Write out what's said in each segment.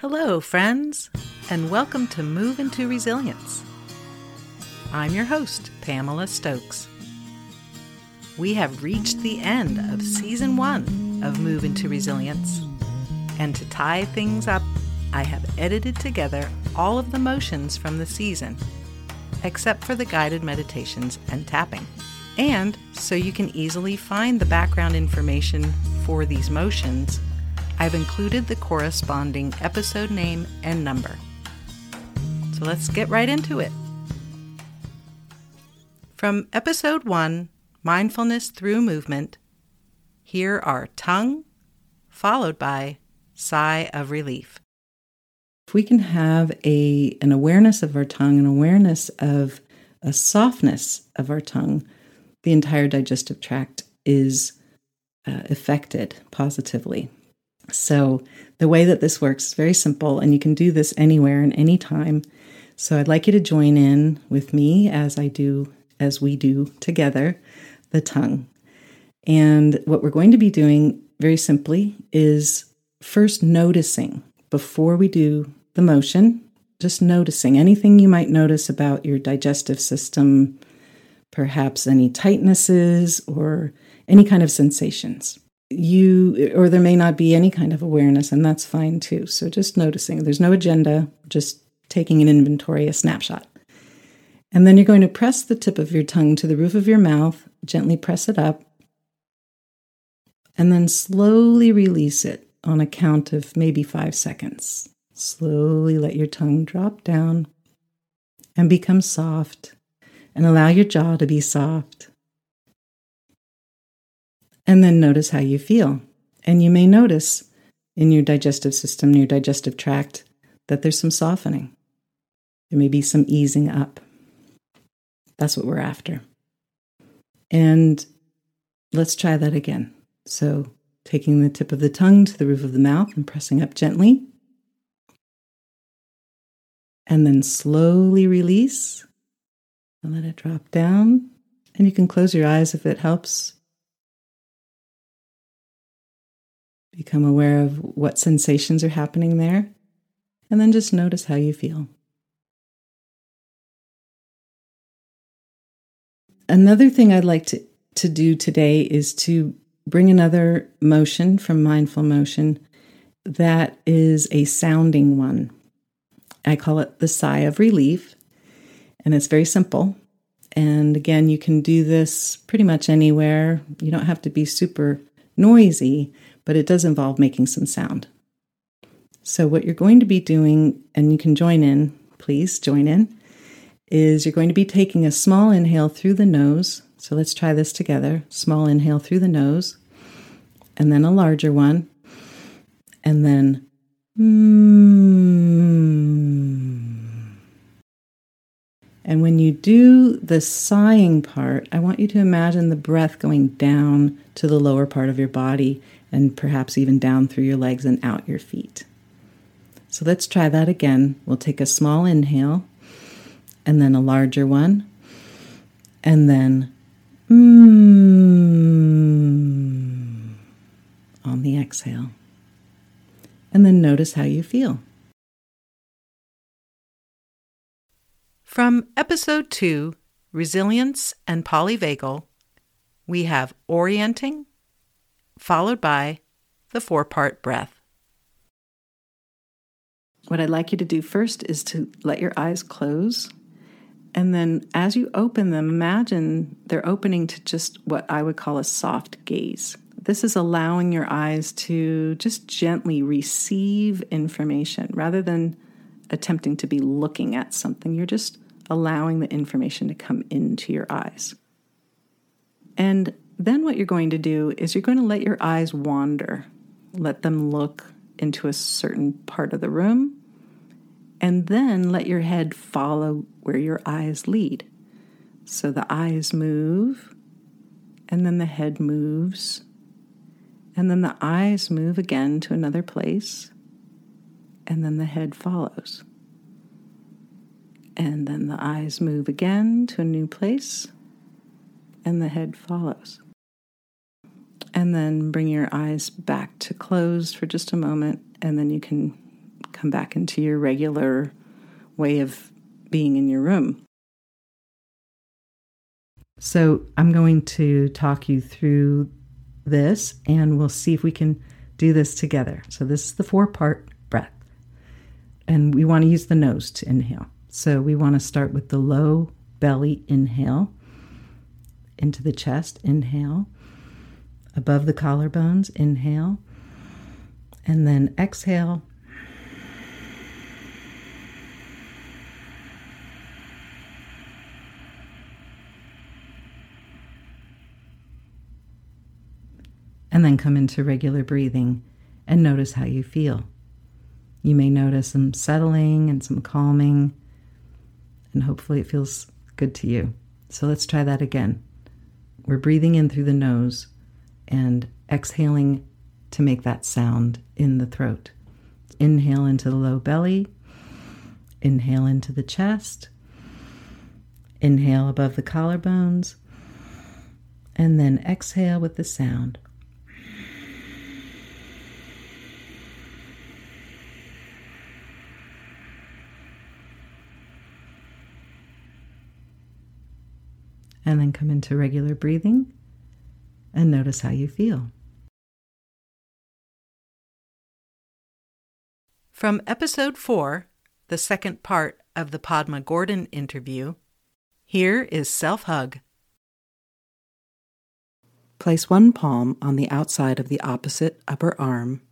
Hello, friends, and welcome to Move into Resilience. I'm your host, Pamela Stokes. We have reached the end of season one of Move into Resilience. And to tie things up, I have edited together all of the motions from the season, except for the guided meditations and tapping. And so you can easily find the background information for these motions I've included the corresponding episode name and number. So let's get right into it. From episode 1, Mindfulness Through Movement, here are tongue, followed by sigh of relief. If we can have a, an awareness of our tongue, an awareness of a softness of our tongue, the entire digestive tract is uh, affected positively. So, the way that this works is very simple, and you can do this anywhere and anytime. So, I'd like you to join in with me as I do, as we do together, the tongue. And what we're going to be doing very simply is first noticing before we do the motion, just noticing anything you might notice about your digestive system, perhaps any tightnesses or any kind of sensations you or there may not be any kind of awareness and that's fine too. So just noticing there's no agenda just taking an inventory a snapshot. And then you're going to press the tip of your tongue to the roof of your mouth gently press it up and then slowly release it on a count of maybe five seconds. Slowly let your tongue drop down and become soft and allow your jaw to be soft and then notice how you feel. And you may notice in your digestive system, your digestive tract, that there's some softening. There may be some easing up. That's what we're after. And let's try that again. So, taking the tip of the tongue to the roof of the mouth and pressing up gently. And then slowly release and let it drop down. And you can close your eyes if it helps. Become aware of what sensations are happening there, and then just notice how you feel. Another thing I'd like to, to do today is to bring another motion from mindful motion that is a sounding one. I call it the sigh of relief, and it's very simple. And again, you can do this pretty much anywhere. You don't have to be super noisy, but it does involve making some sound. So, what you're going to be doing, and you can join in, please join in, is you're going to be taking a small inhale through the nose. So, let's try this together. Small inhale through the nose, and then a larger one, and then. Mm, and when you do the sighing part, I want you to imagine the breath going down to the lower part of your body and perhaps even down through your legs and out your feet. So let's try that again. We'll take a small inhale and then a larger one, and then mm, on the exhale. And then notice how you feel. From episode 2, Resilience and Polyvagal, we have orienting, followed by the four part breath. What I'd like you to do first is to let your eyes close. And then as you open them, imagine they're opening to just what I would call a soft gaze. This is allowing your eyes to just gently receive information rather than attempting to be looking at something. You're just allowing the information to come into your eyes. And then, what you're going to do is you're going to let your eyes wander, let them look into a certain part of the room, and then let your head follow where your eyes lead. So the eyes move, and then the head moves, and then the eyes move again to another place, and then the head follows. And then the eyes move again to a new place, and the head follows. And then bring your eyes back to closed for just a moment, and then you can come back into your regular way of being in your room. So, I'm going to talk you through this and we'll see if we can do this together. So, this is the four part breath. And we want to use the nose to inhale. So, we want to start with the low belly inhale into the chest, inhale, above the collarbones, inhale, and then exhale. And then come into regular breathing and notice how you feel. You may notice some settling and some calming, and hopefully it feels good to you. So let's try that again. We're breathing in through the nose and exhaling to make that sound in the throat. Inhale into the low belly, inhale into the chest, inhale above the collarbones, and then exhale with the sound. And then come into regular breathing and notice how you feel. From episode 4, the second part of the Padma Gordon interview, here is self hug. Place one palm on the outside of the opposite upper arm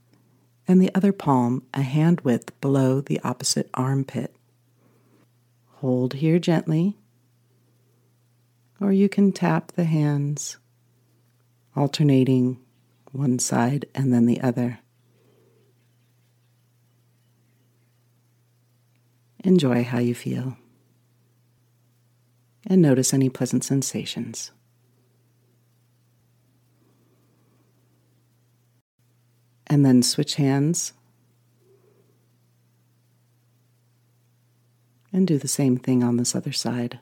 and the other palm a hand width below the opposite armpit. Hold here gently, or you can tap the hands, alternating one side and then the other. Enjoy how you feel. And notice any pleasant sensations. And then switch hands. And do the same thing on this other side.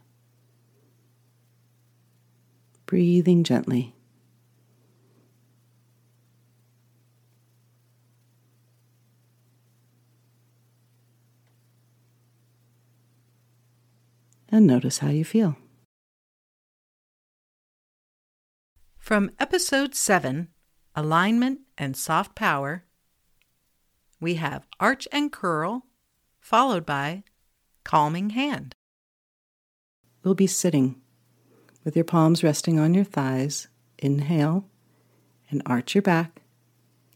Breathing gently. And notice how you feel. From episode 7, Alignment and Soft Power, we have Arch and Curl, followed by Calming Hand. We'll be sitting with your palms resting on your thighs. Inhale and arch your back.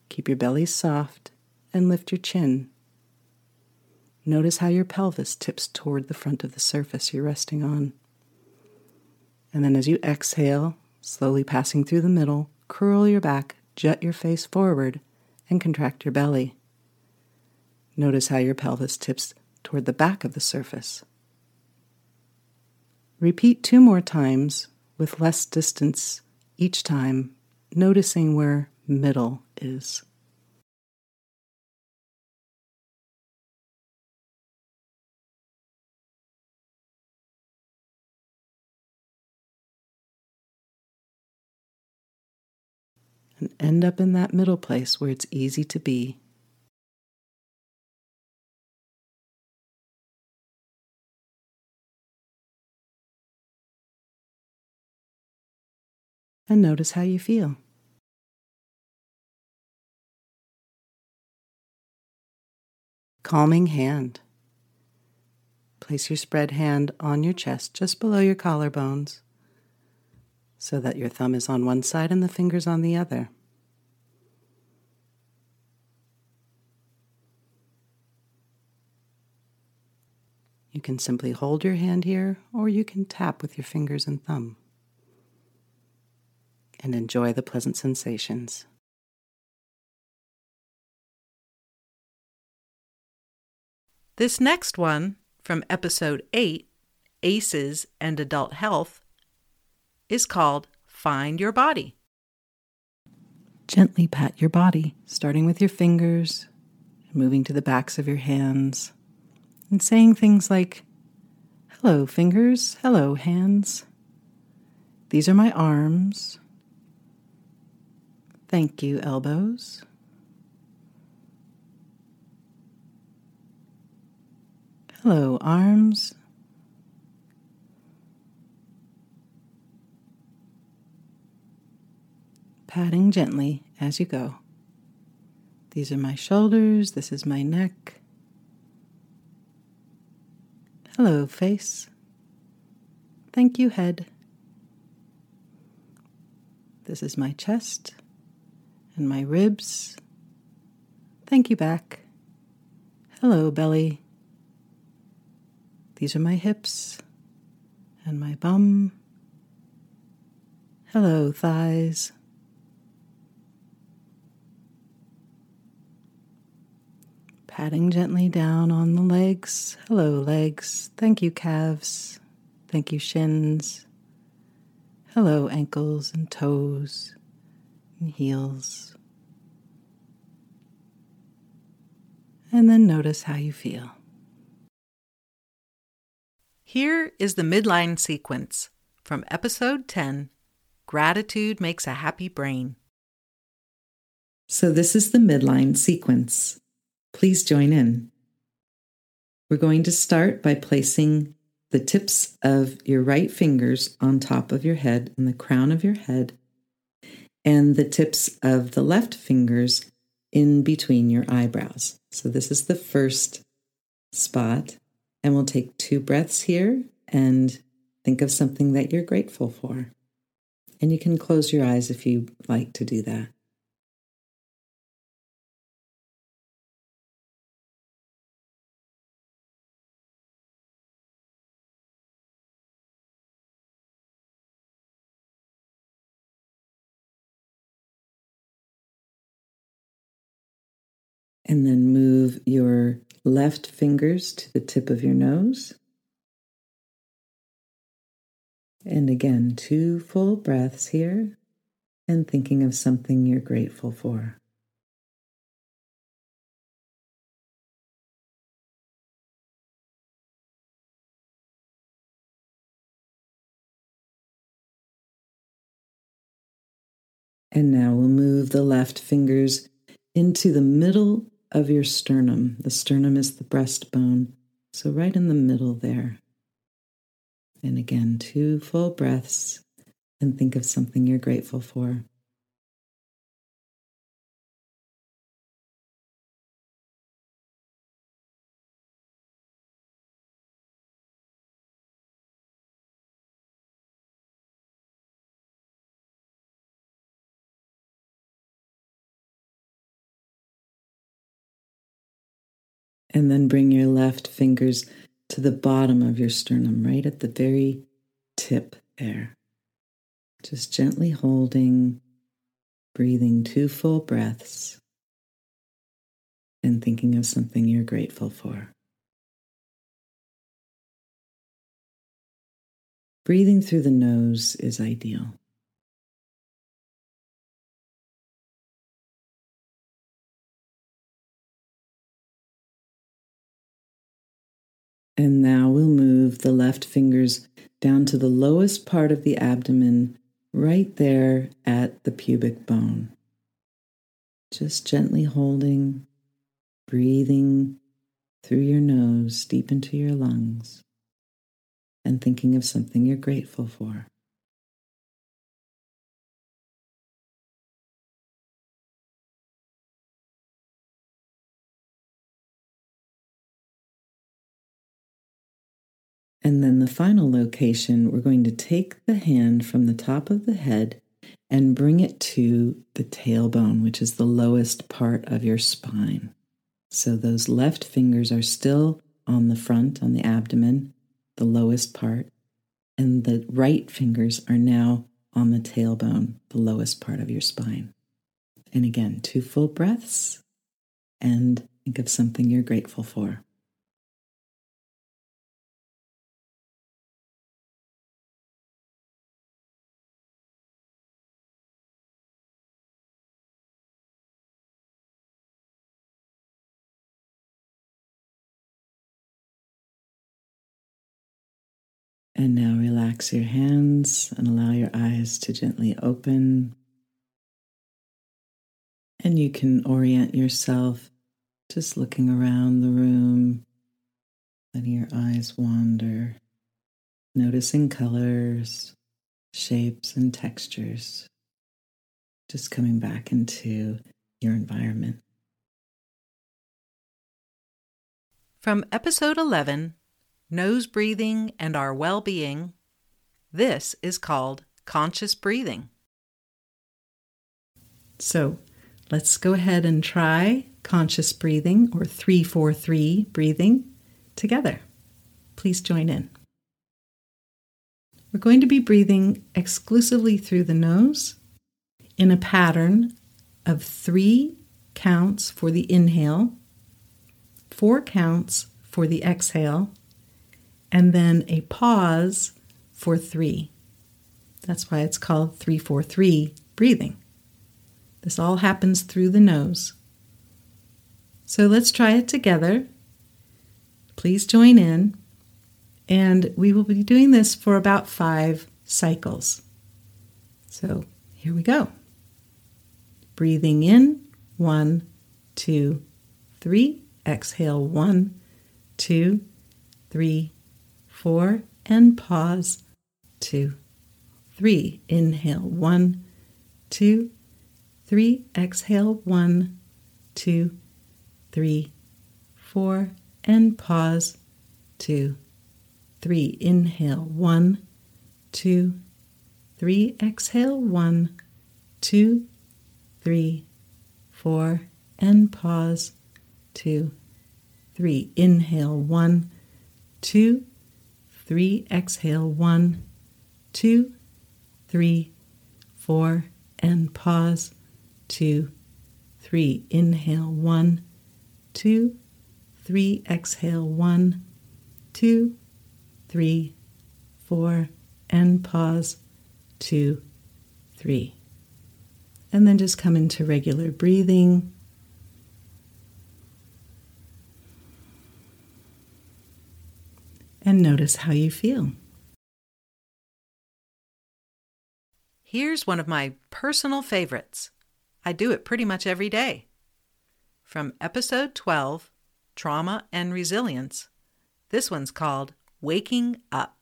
Keep your belly soft and lift your chin Notice how your pelvis tips toward the front of the surface you're resting on. And then as you exhale, slowly passing through the middle, curl your back, jut your face forward, and contract your belly. Notice how your pelvis tips toward the back of the surface. Repeat two more times with less distance each time, noticing where middle is. And end up in that middle place where it's easy to be. And notice how you feel. Calming hand. Place your spread hand on your chest just below your collarbones so that your thumb is on one side and the fingers on the other. You can simply hold your hand here, or you can tap with your fingers and thumb. And enjoy the pleasant sensations. This next one, from episode 8, ACEs and Adult Health, is called Find Your Body. Gently pat your body, starting with your fingers, moving to the backs of your hands, and saying things like, Hello, fingers. Hello, hands. These are my arms. Thank you, elbows. Hello, arms. Patting gently as you go. These are my shoulders, this is my neck. Hello, face. Thank you, head. This is my chest and my ribs. Thank you, back. Hello, belly. These are my hips and my bum. Hello, thighs. Patting gently down on the legs. Hello, legs. Thank you, calves. Thank you, shins. Hello, ankles and toes and heels. And then notice how you feel. Here is the midline sequence from episode 10 Gratitude Makes a Happy Brain. So, this is the midline sequence. Please join in. We're going to start by placing the tips of your right fingers on top of your head and the crown of your head, and the tips of the left fingers in between your eyebrows. So, this is the first spot. And we'll take two breaths here and think of something that you're grateful for. And you can close your eyes if you like to do that. And then move your left fingers to the tip of your nose. And again, two full breaths here and thinking of something you're grateful for. And now we'll move the left fingers into the middle of your sternum. The sternum is the breastbone, so right in the middle there. And again, two full breaths and think of something you're grateful for. And then bring your left fingers to the bottom of your sternum, right at the very tip there. Just gently holding, breathing two full breaths, and thinking of something you're grateful for. Breathing through the nose is ideal. And now we'll move the left fingers down to the lowest part of the abdomen, right there at the pubic bone. Just gently holding, breathing through your nose deep into your lungs, and thinking of something you're grateful for. And then the final location, we're going to take the hand from the top of the head and bring it to the tailbone, which is the lowest part of your spine. So those left fingers are still on the front, on the abdomen, the lowest part, and the right fingers are now on the tailbone, the lowest part of your spine. And again, two full breaths and think of something you're grateful for. And now relax your hands and allow your eyes to gently open. And you can orient yourself just looking around the room, letting your eyes wander, noticing colors, shapes, and textures, just coming back into your environment. From episode 11, Nose Breathing and Our Well Being, this is called Conscious Breathing. So let's go ahead and try conscious breathing or 343 breathing together. Please join in. We're going to be breathing exclusively through the nose in a pattern of three counts for the inhale, four counts for the exhale, and then a pause for three. That's why it's called 343 breathing. This all happens through the nose. So let's try it together. Please join in. And we will be doing this for about five cycles. So here we go. Breathing in, one, two, three. Exhale, one, two, three, four, and pause, two, three. Inhale, one, two, three. Exhale, one, two, three, four, and pause, two, three. Inhale, one, two, three. Exhale, one, two, three, four, and pause, two, three. Inhale, one, two, three. Exhale, one, two, three, four, and pause, two, three. Inhale, one, two, three. Exhale, one, two, three, four, and pause, two, three. And then just come into regular breathing. And notice how you feel. Here's one of my personal favorites. I do it pretty much every day. From episode 12, Trauma and Resilience, this one's called Waking Up.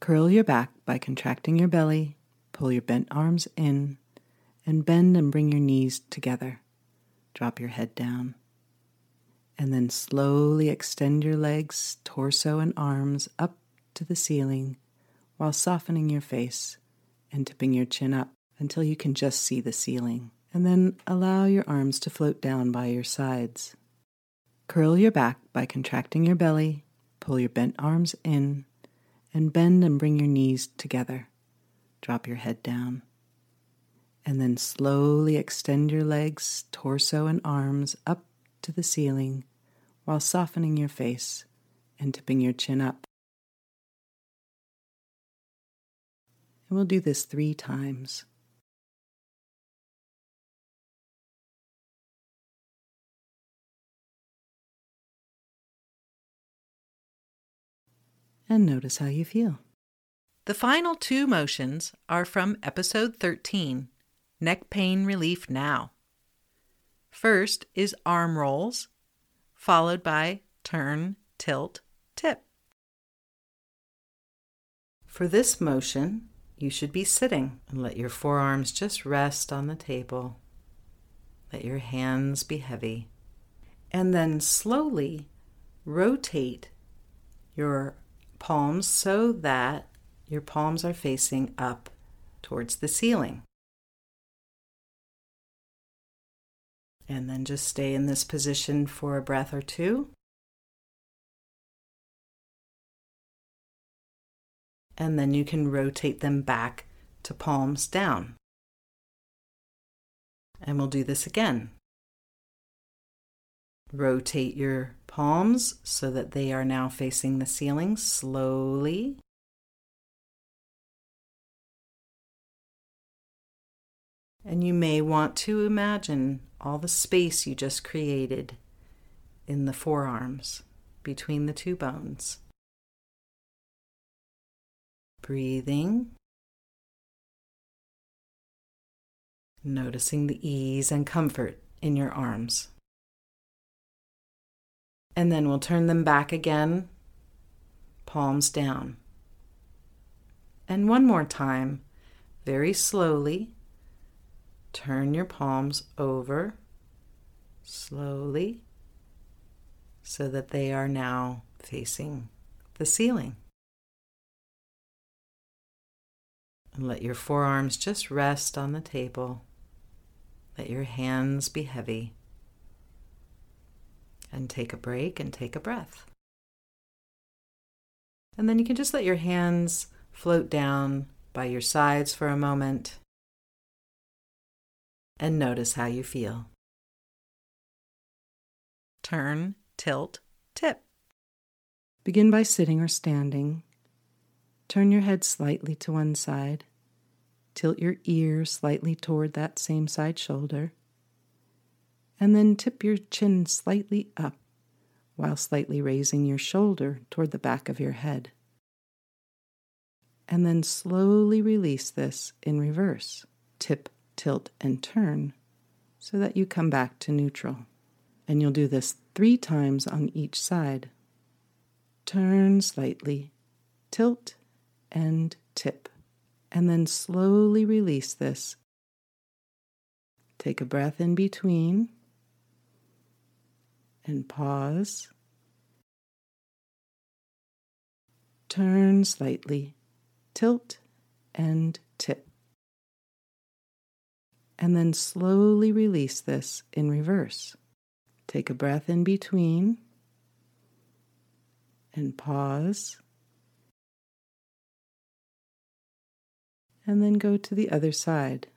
Curl your back by contracting your belly, pull your bent arms in, and bend and bring your knees together. Drop your head down. And then slowly extend your legs, torso, and arms up to the ceiling while softening your face and tipping your chin up until you can just see the ceiling. And then allow your arms to float down by your sides. Curl your back by contracting your belly, pull your bent arms in, and bend and bring your knees together. Drop your head down. And then slowly extend your legs, torso, and arms up to the ceiling while softening your face and tipping your chin up. And we'll do this three times. And notice how you feel. The final two motions are from episode 13 Neck Pain Relief Now. First is arm rolls, followed by turn, tilt, tip. For this motion, you should be sitting and let your forearms just rest on the table. Let your hands be heavy. And then slowly rotate your palms so that your palms are facing up towards the ceiling. And then just stay in this position for a breath or two. and then you can rotate them back to palms down. And we'll do this again. Rotate your palms so that they are now facing the ceiling slowly. And you may want to imagine all the space you just created in the forearms between the two bones breathing, noticing the ease and comfort in your arms. And then we'll turn them back again, palms down. And one more time, very slowly, turn your palms over slowly so that they are now facing the ceiling. And let your forearms just rest on the table. Let your hands be heavy. And take a break and take a breath. And then you can just let your hands float down by your sides for a moment and notice how you feel. Turn, tilt, tip. Begin by sitting or standing. Turn your head slightly to one side. Tilt your ear slightly toward that same side shoulder. And then tip your chin slightly up while slightly raising your shoulder toward the back of your head. And then slowly release this in reverse. Tip, tilt, and turn so that you come back to neutral. And you'll do this three times on each side. Turn slightly, tilt, and tip. And then slowly release this. Take a breath in between and pause. Turn slightly, tilt, and tip. And then slowly release this in reverse. Take a breath in between and pause. And then go to the other side.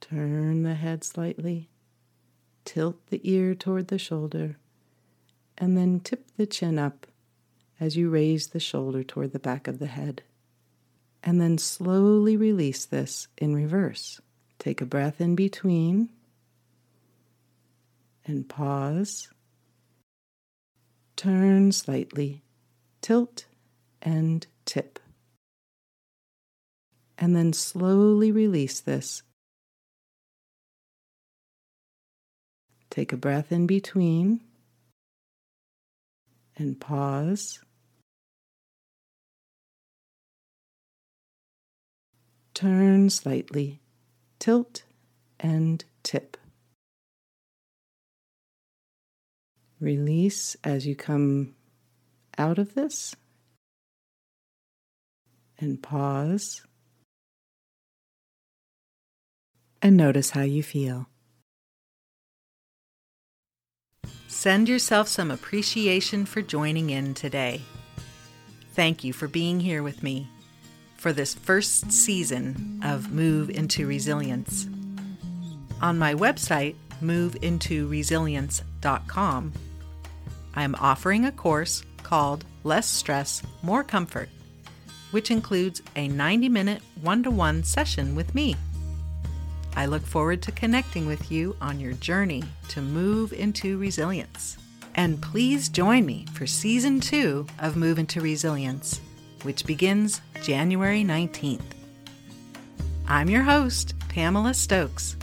Turn the head slightly, tilt the ear toward the shoulder, and then tip the chin up as you raise the shoulder toward the back of the head. And then slowly release this in reverse. Take a breath in between and pause. Turn slightly, tilt and tip. And then slowly release this. Take a breath in between and pause. Turn slightly, tilt and tip. Release as you come out of this and pause and notice how you feel. Send yourself some appreciation for joining in today. Thank you for being here with me for this first season of Move into Resilience. On my website, moveintoresilience.com, I am offering a course called Less Stress, More Comfort, which includes a 90 minute one to one session with me. I look forward to connecting with you on your journey to move into resilience. And please join me for season two of Move into Resilience, which begins January 19th. I'm your host, Pamela Stokes.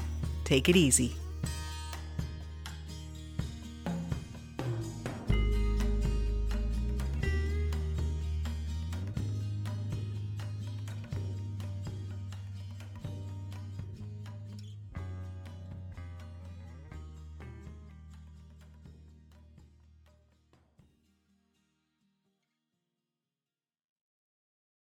Take it easy.